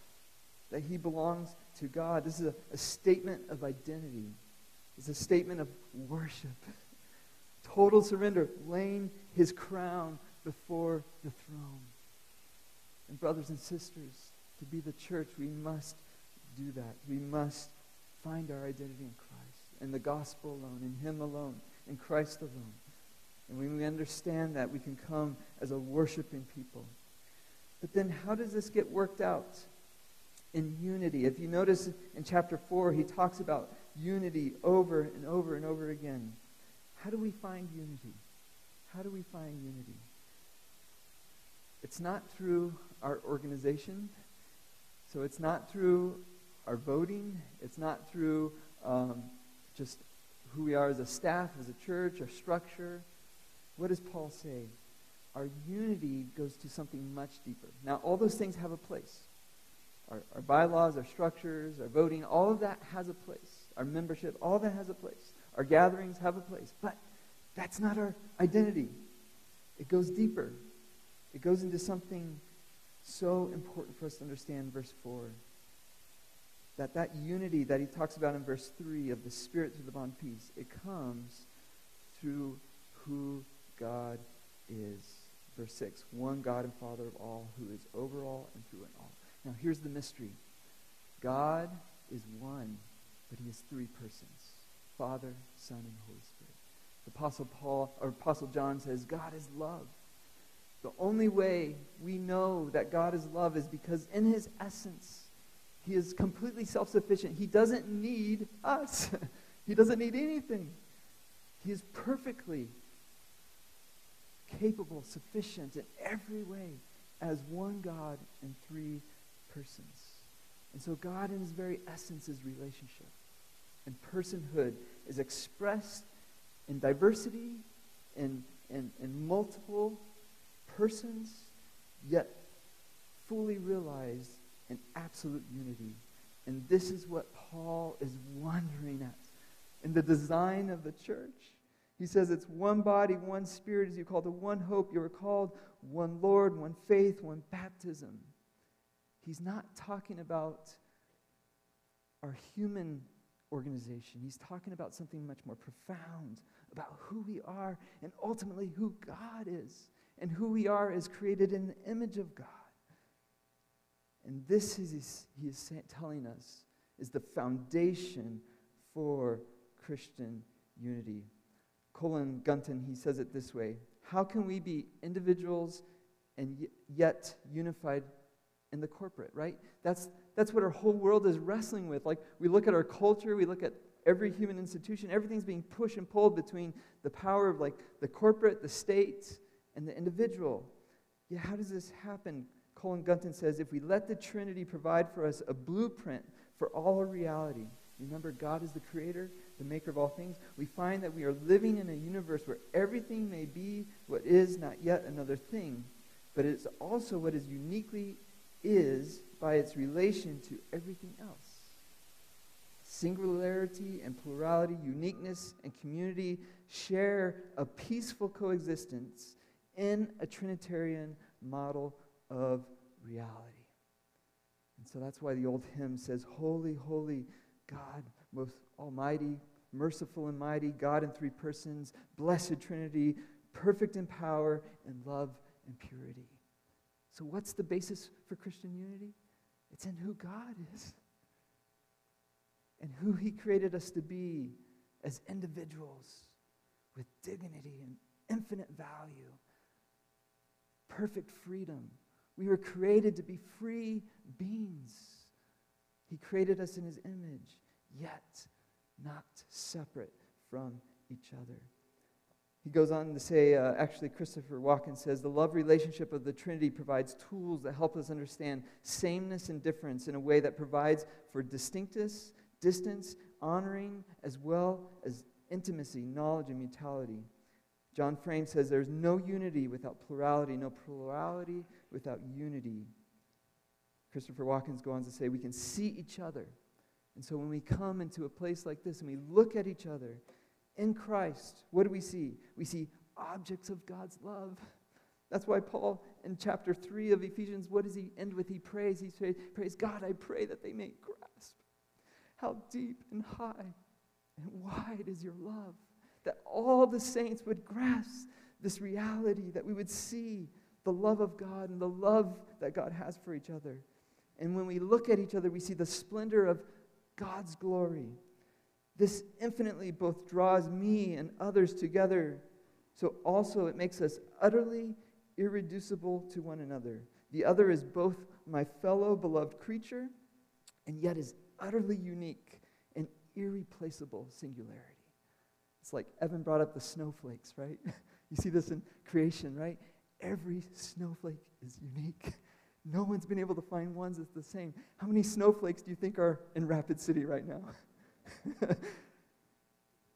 that he belongs to God. This is a, a statement of identity. It's a statement of worship. Total surrender, laying his crown before the throne. And brothers and sisters, to be the church, we must do that. We must find our identity in Christ, in the gospel alone, in him alone, in Christ alone. And when we understand that, we can come as a worshiping people. But then how does this get worked out? In unity. If you notice in chapter 4, he talks about unity over and over and over again. How do we find unity? How do we find unity? It's not through our organization. So it's not through our voting. It's not through um, just who we are as a staff, as a church, our structure. What does Paul say? Our unity goes to something much deeper. Now, all those things have a place. Our, our bylaws, our structures, our voting, all of that has a place. Our membership, all that has a place. Our gatherings have a place. But that's not our identity. It goes deeper. It goes into something so important for us to understand verse 4 that that unity that he talks about in verse 3 of the spirit through the bond peace it comes through who god is. Verse 6 one god and father of all who is over all and through it all. Now here's the mystery. God is one but he is three persons father son and holy spirit. The apostle paul or apostle john says god is love. The only way we know that God is love is because in his essence, he is completely self sufficient. He doesn't need us, (laughs) he doesn't need anything. He is perfectly capable, sufficient in every way as one God in three persons. And so, God, in his very essence, is relationship. And personhood is expressed in diversity, in, in, in multiple persons, yet fully realized in absolute unity. And this is what Paul is wondering at in the design of the church. He says it's one body, one spirit, as you call it, one hope. You are called one Lord, one faith, one baptism. He's not talking about our human organization. He's talking about something much more profound about who we are and ultimately who God is and who we are as created in the image of God. And this is, he is telling us, is the foundation for Christian unity. Colin Gunton, he says it this way How can we be individuals and yet unified in the corporate, right? That's, that's what our whole world is wrestling with. Like, we look at our culture, we look at every human institution, everything's being pushed and pulled between the power of like the corporate, the state, and the individual. Yeah, how does this happen? Colin Gunton says if we let the Trinity provide for us a blueprint for all reality, remember God is the creator, the maker of all things, we find that we are living in a universe where everything may be what is not yet another thing, but it's also what is uniquely is by its relation to everything else. Singularity and plurality, uniqueness and community share a peaceful coexistence in a Trinitarian model of reality. And so that's why the old hymn says, Holy, holy God, most almighty, merciful and mighty, God in three persons, blessed Trinity, perfect in power and love and purity. So, what's the basis for Christian unity? It's in who God is and who He created us to be as individuals with dignity and infinite value perfect freedom. We were created to be free beings. He created us in His image, yet not separate from each other. He goes on to say, uh, actually, Christopher Watkins says, the love relationship of the Trinity provides tools that help us understand sameness and difference in a way that provides for distinctness, distance, honoring, as well as intimacy, knowledge, and mutuality. John Frame says, there's no unity without plurality, no plurality without unity. Christopher Watkins goes on to say, we can see each other. And so when we come into a place like this and we look at each other in Christ, what do we see? We see objects of God's love. That's why Paul, in chapter 3 of Ephesians, what does he end with? He prays, he says, prays, God, I pray that they may grasp how deep and high and wide is your love. That all the saints would grasp this reality, that we would see the love of God and the love that God has for each other. And when we look at each other, we see the splendor of God's glory. This infinitely both draws me and others together. So also it makes us utterly irreducible to one another. The other is both my fellow beloved creature and yet is utterly unique and irreplaceable singularity. It's like Evan brought up the snowflakes, right? (laughs) you see this in creation, right? Every snowflake is unique. (laughs) No one's been able to find ones that's the same. How many snowflakes do you think are in Rapid City right now? (laughs)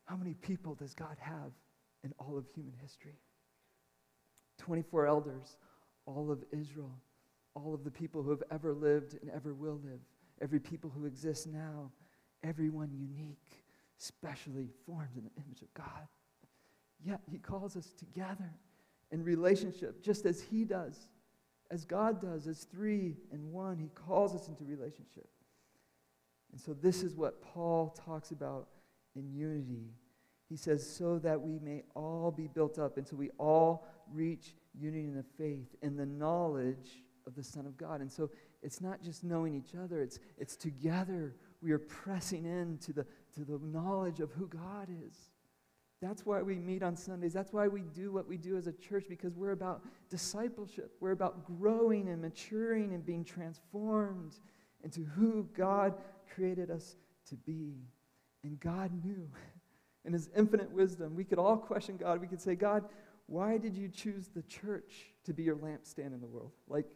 How many people does God have in all of human history? 24 elders, all of Israel, all of the people who have ever lived and ever will live, every people who exists now, everyone unique, specially formed in the image of God. Yet He calls us together in relationship, just as He does, as God does, as three and one. He calls us into relationship. And so, this is what Paul talks about in unity. He says, so that we may all be built up until we all reach unity in the faith and the knowledge of the Son of God. And so, it's not just knowing each other, it's, it's together we are pressing into the, to the knowledge of who God is. That's why we meet on Sundays. That's why we do what we do as a church because we're about discipleship. We're about growing and maturing and being transformed into who God created us to be. And God knew (laughs) in his infinite wisdom. We could all question God. We could say, God, why did you choose the church to be your lampstand in the world? Like,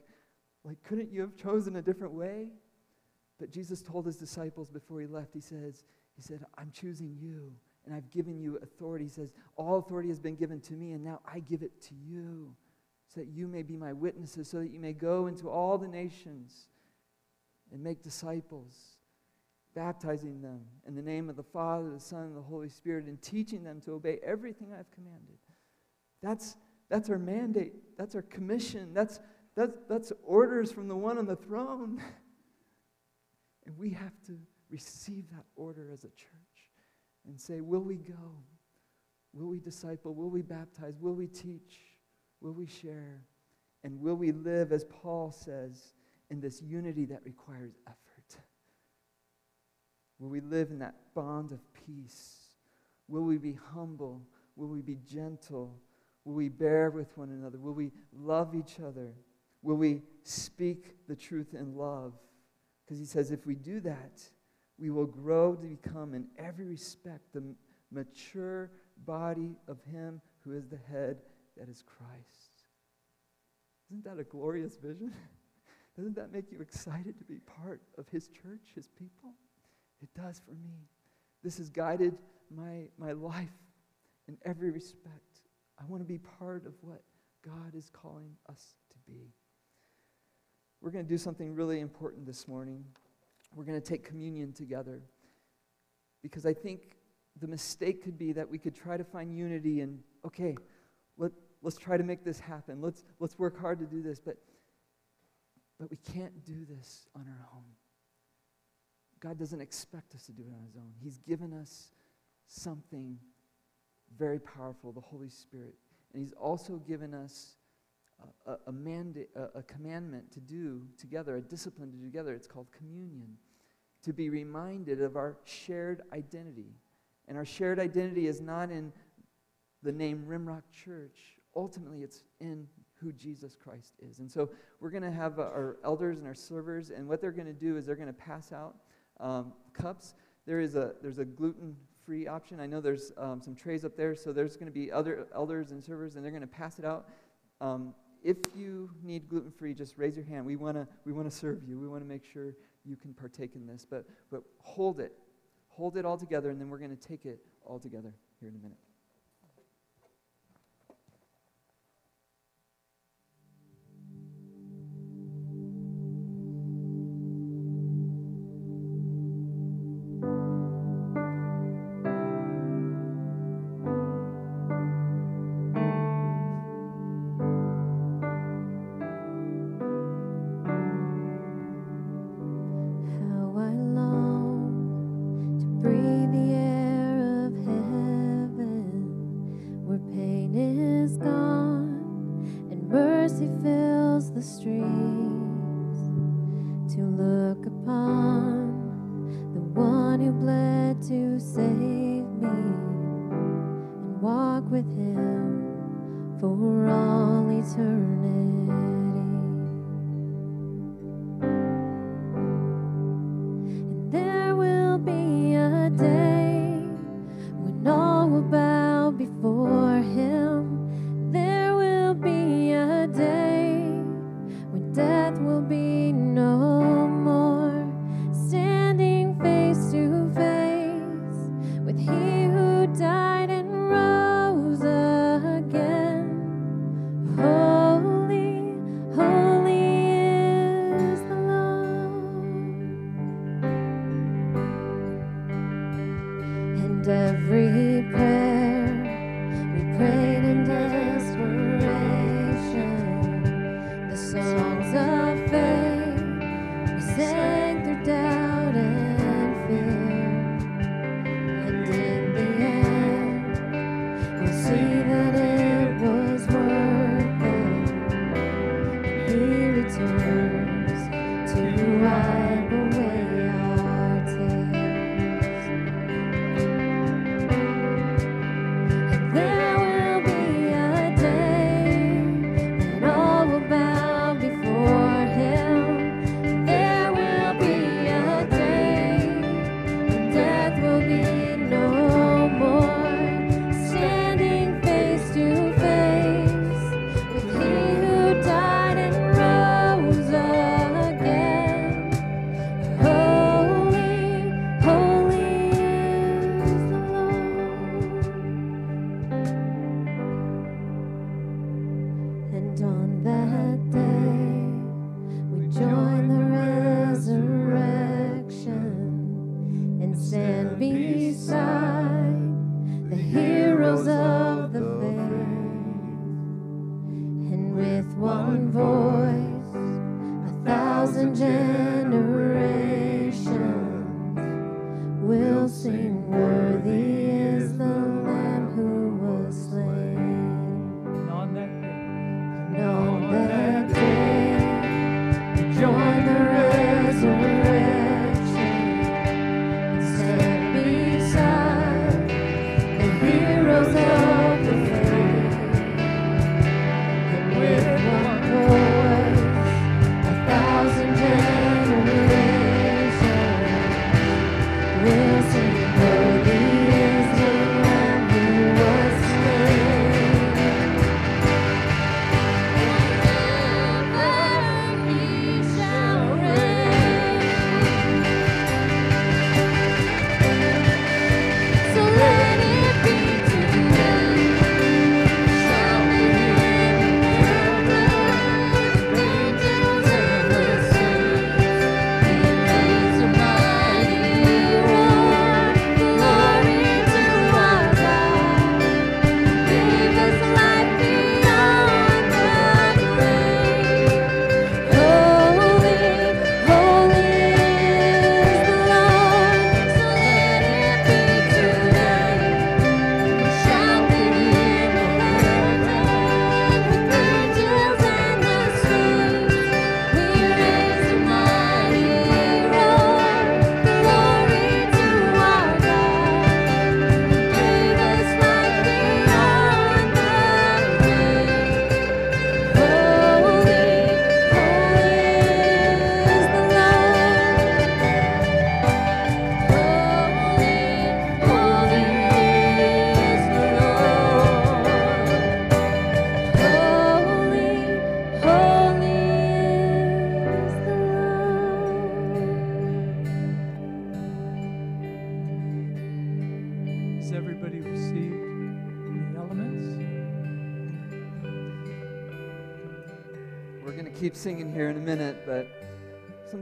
like couldn't you have chosen a different way? But Jesus told his disciples before he left, he says, he said, I'm choosing you and I've given you authority. He says, All authority has been given to me, and now I give it to you, so that you may be my witnesses, so that you may go into all the nations and make disciples, baptizing them in the name of the Father, the Son, and the Holy Spirit, and teaching them to obey everything I've commanded. That's, that's our mandate, that's our commission, that's, that's, that's orders from the one on the throne. (laughs) and we have to receive that order as a church and say, Will we go? Will we disciple? Will we baptize? Will we teach? Will we share? And will we live, as Paul says, in this unity that requires effort? Will we live in that bond of peace? Will we be humble? Will we be gentle? Will we bear with one another? Will we love each other? Will we speak the truth in love? Because he says if we do that, we will grow to become, in every respect, the mature body of Him who is the head, that is Christ. Isn't that a glorious vision? (laughs) Doesn't that make you excited to be part of His church, His people? It does for me. This has guided my, my life in every respect. I want to be part of what God is calling us to be. We're going to do something really important this morning we're going to take communion together. Because I think the mistake could be that we could try to find unity and, okay, let, let's try to make this happen. Let's, let's work hard to do this. But, but we can't do this on our own. God doesn't expect us to do it on his own. He's given us something very powerful, the Holy Spirit. And he's also given us a, a, a, a commandment to do together, a discipline to do together. It's called communion. To be reminded of our shared identity. And our shared identity is not in the name Rimrock Church. Ultimately, it's in who Jesus Christ is. And so we're going to have our elders and our servers, and what they're going to do is they're going to pass out um, cups. There is a there's a gluten free option. I know there's um, some trays up there, so there's going to be other elders and servers, and they're going to pass it out. Um, if you need gluten free, just raise your hand. We want to we wanna serve you. We want to make sure you can partake in this. But, but hold it. Hold it all together, and then we're going to take it all together here in a minute.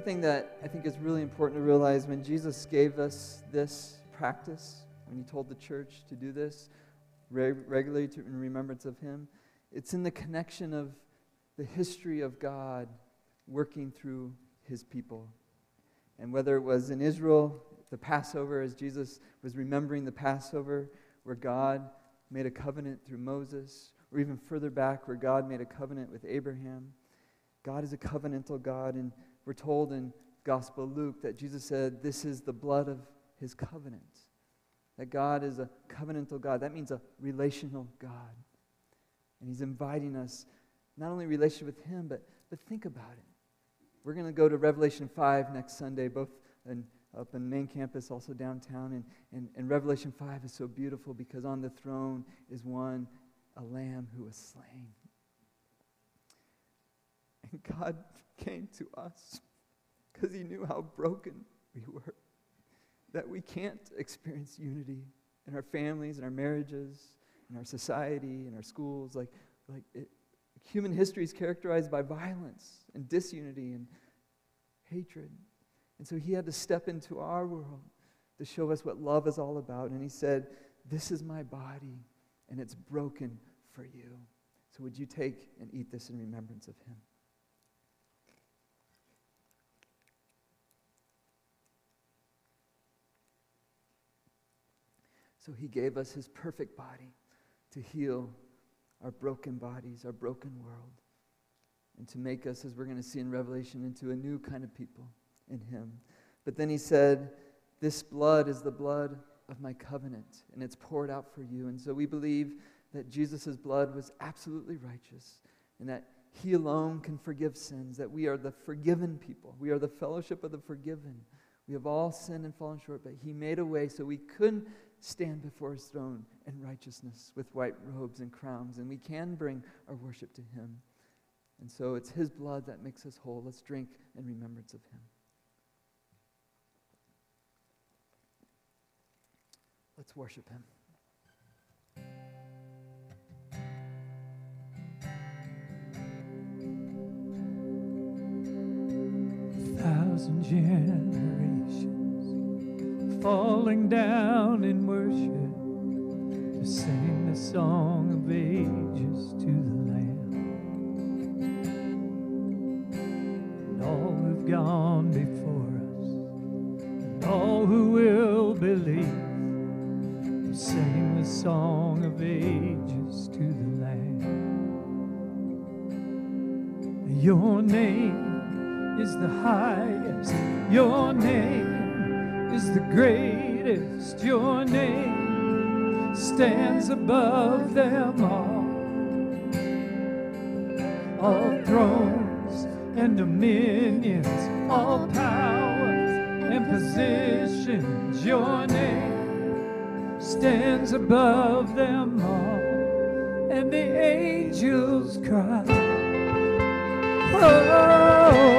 Something that I think is really important to realize when Jesus gave us this practice, when he told the church to do this reg- regularly to, in remembrance of him, it's in the connection of the history of God working through his people. And whether it was in Israel, the Passover, as Jesus was remembering the Passover, where God made a covenant through Moses, or even further back, where God made a covenant with Abraham. God is a covenantal God, and we're told in Gospel Luke that Jesus said, This is the blood of his covenant. That God is a covenantal God. That means a relational God. And he's inviting us not only relationship with him, but, but think about it. We're going to go to Revelation 5 next Sunday, both in, up in main campus, also downtown. And, and, and Revelation 5 is so beautiful because on the throne is one, a lamb who was slain. And God came to us because he knew how broken we were. That we can't experience unity in our families, in our marriages, in our society, in our schools. Like, like it, human history is characterized by violence and disunity and hatred. And so he had to step into our world to show us what love is all about. And he said, This is my body, and it's broken for you. So would you take and eat this in remembrance of him? So he gave us his perfect body to heal our broken bodies, our broken world, and to make us, as we're going to see in Revelation, into a new kind of people in him. But then he said, This blood is the blood of my covenant, and it's poured out for you. And so we believe that Jesus' blood was absolutely righteous, and that he alone can forgive sins, that we are the forgiven people. We are the fellowship of the forgiven. We have all sinned and fallen short, but he made a way so we couldn't stand before his throne in righteousness with white robes and crowns, and we can bring our worship to him. And so it's his blood that makes us whole. Let's drink in remembrance of him. Let's worship him. thousand generations falling down in worship to sing the song of ages to the Lamb. And all who've gone before us, and all who will believe, will sing the song of ages to the Lamb. Your name is the highest. Your name is the greatest. Your name stands above them all. All thrones and dominions, all powers and positions. Your name stands above them all. And the angels cry. Holy,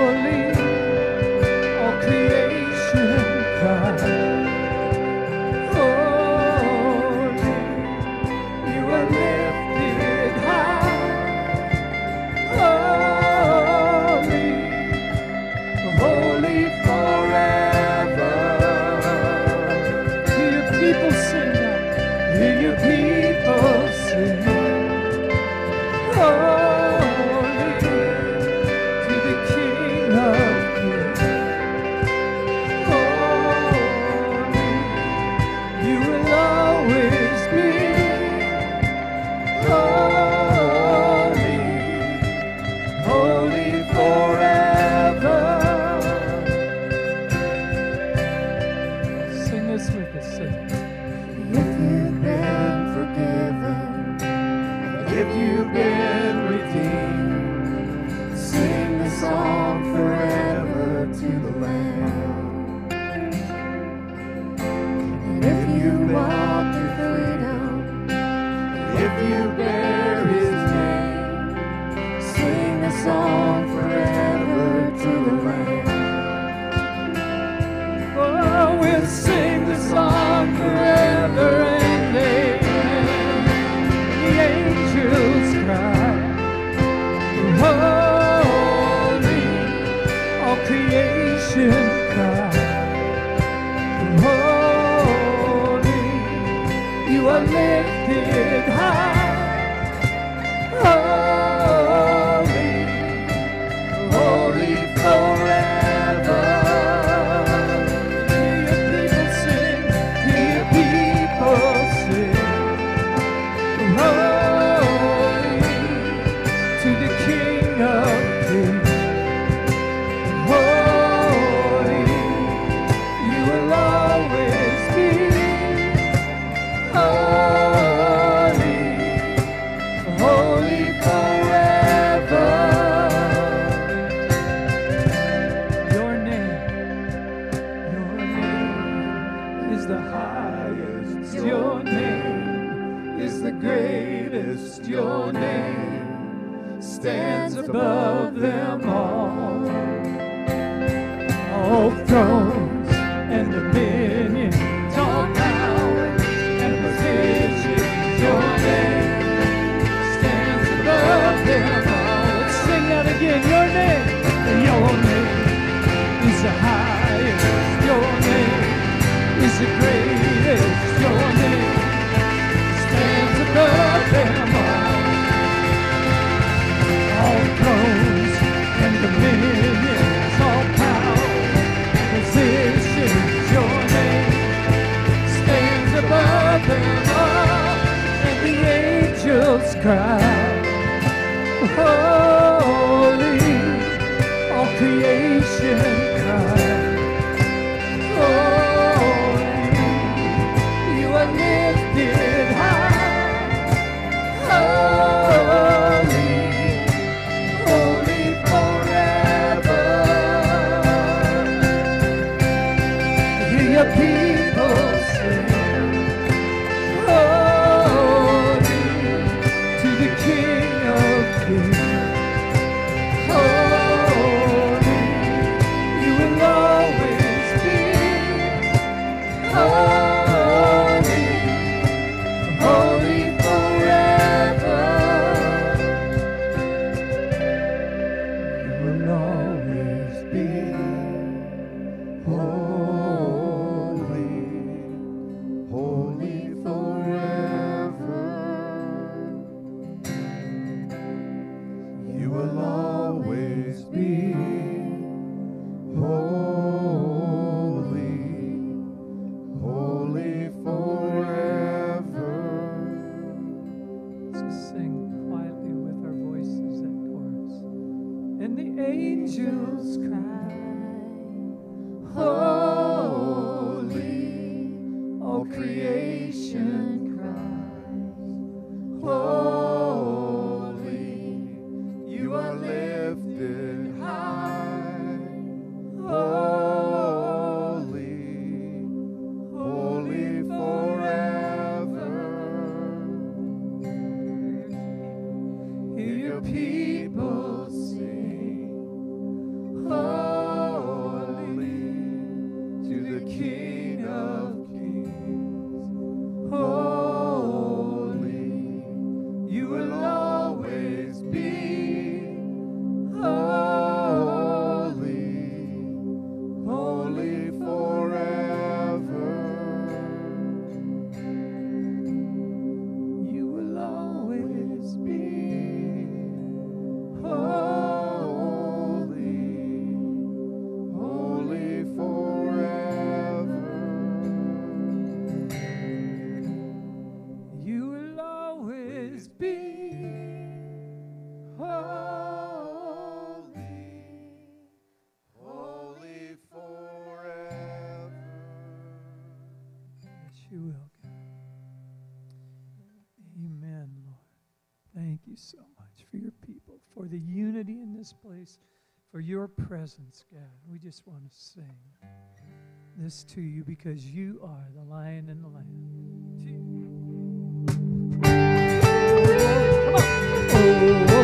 bien. unity in this place for your presence, God. We just want to sing this to you because you are the lion and the lamb. Come on.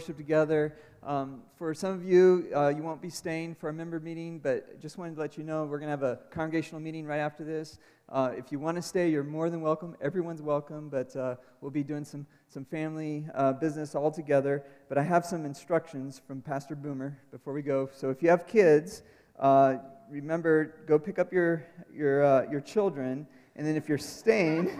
Worship together. Um, for some of you, uh, you won't be staying for a member meeting, but just wanted to let you know we're going to have a congregational meeting right after this. Uh, if you want to stay, you're more than welcome. Everyone's welcome, but uh, we'll be doing some, some family uh, business all together. But I have some instructions from Pastor Boomer before we go. So if you have kids, uh, remember, go pick up your, your, uh, your children, and then if you're staying,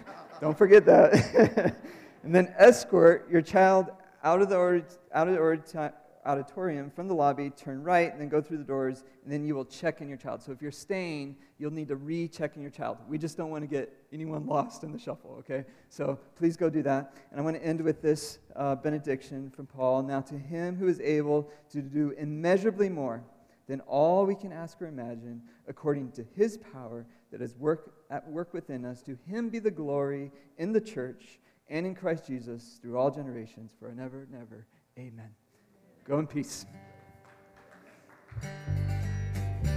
(laughs) don't forget that. (laughs) and then escort your child out of the, out of the auditorium from the lobby, turn right, and then go through the doors, and then you will check in your child. So if you're staying, you'll need to recheck in your child. We just don't want to get anyone lost in the shuffle, okay? So please go do that. And I want to end with this uh, benediction from Paul. Now to him who is able to do immeasurably more than all we can ask or imagine, according to his power that is work, at work within us, to him be the glory in the church and in Christ Jesus through all generations, for never and ever. Amen. Go in peace.